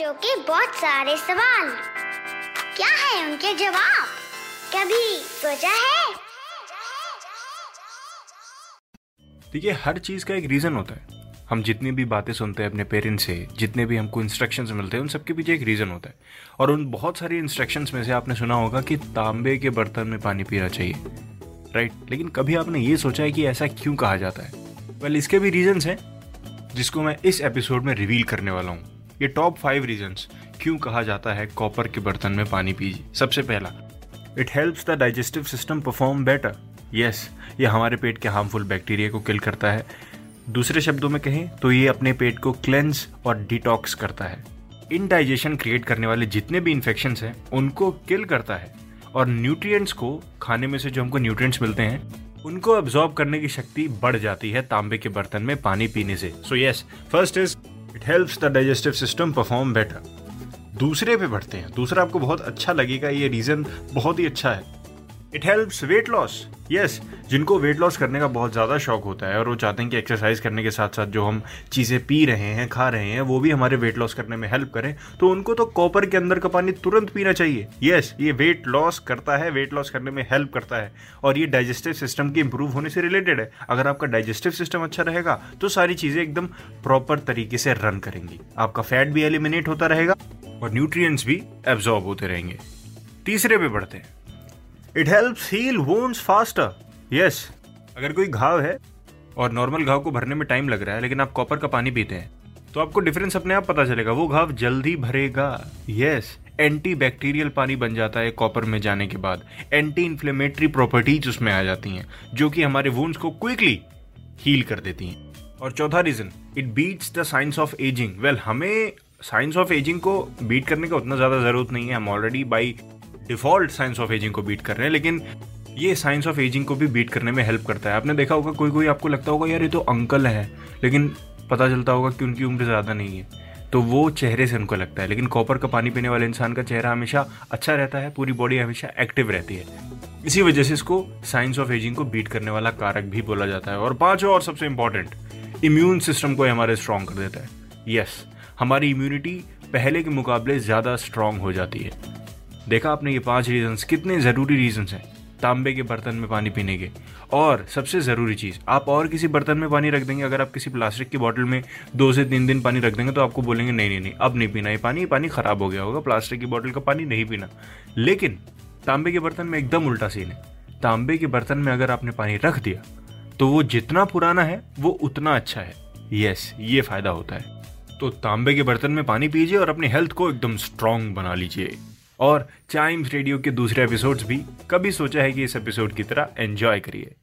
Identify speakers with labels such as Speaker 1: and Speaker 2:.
Speaker 1: बच्चों के बहुत सारे सवाल। क्या है उनके जवाब? कभी सोचा है?
Speaker 2: देखिए हर चीज़ का एक रीज़न होता है। हम जितनी भी बातें सुनते हैं अपने पेरेंट्स से जितने भी हमको इंस्ट्रक्शंस मिलते हैं उन सबके पीछे एक रीज़न होता है। और उन बहुत सारी इंस्ट्रक्शंस में से आपने सुना होगा कि तांबे के बर्तन में पानी पीना चाहिए। राइट लेकिन कभी आपने ये सोचा है कि ऐसा क्यों कहा जाता है? वेल well, इसके भी रीजंस हैं जिसको मैं इस एपिसोड में रिवील करने वाला हूँ। ये टॉप फाइव रीजंस क्यों कहा जाता है कॉपर के बर्तन में पानी पीजिए सबसे पहला it helps the digestive system perform better yes ये हमारे पेट के हार्मफुल बैक्टीरिया को किल करता है। दूसरे शब्दों में कहें तो ये अपने पेट को क्लेंस और डिटॉक्स करता है। इनडाइजेशन क्रिएट करने वाले जितने भी इन्फेक्शन हैं, उनको किल करता है। और न्यूट्रिएंट्स को खाने में से जो हमको न्यूट्रिएंट्स मिलते हैं, उनको अब्जॉर्ब करने की शक्ति बढ़ जाती है तांबे के बर्तन में पानी पीने से। So yes first is it helps the digestive system perform better दूसरे पे बढ़ते हैं। दूसरा आपको बहुत अच्छा लगेगा। ये रीजन बहुत ही अच्छा है। It helps weight loss yes जिनको वेट लॉस करने का बहुत ज़्यादा शौक होता है और वो चाहते हैं कि एक्सरसाइज करने के साथ साथ जो हम चीज़ें पी रहे हैं खा रहे हैं वो भी हमारे वेट लॉस करने में हेल्प करें तो उनको तो कॉपर के अंदर का पानी तुरंत पीना चाहिए। यस yes, ये वेट लॉस करता है वेट लॉस करने में हेल्प करता है और ये डाइजेस्टिव सिस्टम के इंप्रूव होने से रिलेटेड है। अगर आपका डाइजेस्टिव सिस्टम अच्छा रहेगा तो सारी चीज़ें एकदम प्रॉपर तरीके से रन करेंगी। आपका फैट भी एलिमिनेट होता रहेगा और न्यूट्रिएंट्स भी एब्जॉर्ब होते रहेंगे। तीसरे पे बढ़ते हैं। It helps heal wounds faster yes अगर कोई घाव है, और नॉर्मल घाव को भरने में टाइम लग रहा है, लेकिन आप कॉपर का पानी पीते हैं तो आपको डिफरेंस अपने आप पता चलेगा, वो घाव जल्दी भरेगा। यस एंटी बैक्टीरियल पानी बन जाता है कॉपर में जाने के बाद। एंटी इन्फ्लेमेटरी प्रॉपर्टीज़ उसमें आ जाती हैं, जो कि हमारे वोन्स को क्विकली हील कर देती हैं। और चौथा reason it beats the science of ageing well हमें साइंस ऑफ़ एजिंग को बीट करने का उतना ज़्यादा ज़रूरत नहीं है। हम already by default science of ageing को बीट कर रहे हैं, लेकिन ये साइंस ऑफ़ एजिंग को भी बीट करने में हेल्प करता है। आपने देखा होगा कोई कोई आपको लगता होगा, यार, ये तो अंकल है। लेकिन पता चलता होगा कि उनकी उम्र ज़्यादा नहीं है। तो वो चेहरे से उनको लगता है, लेकिन कॉपर का पानी पीने वाले इंसान का चेहरा हमेशा अच्छा रहता है, पूरी बॉडी हमेशा एक्टिव रहती है। इसी वजह से इसको साइंस ऑफ़ एजिंग को बीट करने वाला कारक भी बोला जाता है। और पांचवा और सबसे इंपॉर्टेंट इम्यून सिस्टम को हमारे स्ट्रांग कर देता है। यस हमारी इम्यूनिटी पहले के मुकाबले ज़्यादा स्ट्रांग हो जाती है। देखा आपने ये पाँच रीजंस कितने ज़रूरी रीजंस हैं तांबे के बर्तन में पानी पीने के। और सबसे ज़रूरी चीज़, आप और किसी बर्तन में पानी रख देंगे, अगर आप किसी प्लास्टिक की बॉटल में दो से तीन दिन पानी रख देंगे तो आपको बोलेंगे, नहीं नहीं नहीं, अब नहीं पीना, ये पानी पानी ख़राब हो गया होगा, प्लास्टिक की बॉटल का पानी नहीं पीना। लेकिन तांबे के बर्तन में एकदम उल्टा सीन है। तांबे के बर्तन में अगर आपने पानी रख दिया तो वो जितना पुराना है, वो उतना अच्छा है। यस ये फ़ायदा होता है। तो तांबे के बर्तन में पानी पीजिए और अपनी हेल्थ को एकदम स्ट्रांग बना लीजिए। और चाइम्स रेडियो के दूसरे एपिसोड्स भी। कभी सोचा है कि इस एपिसोड की तरह एंजॉय करिए।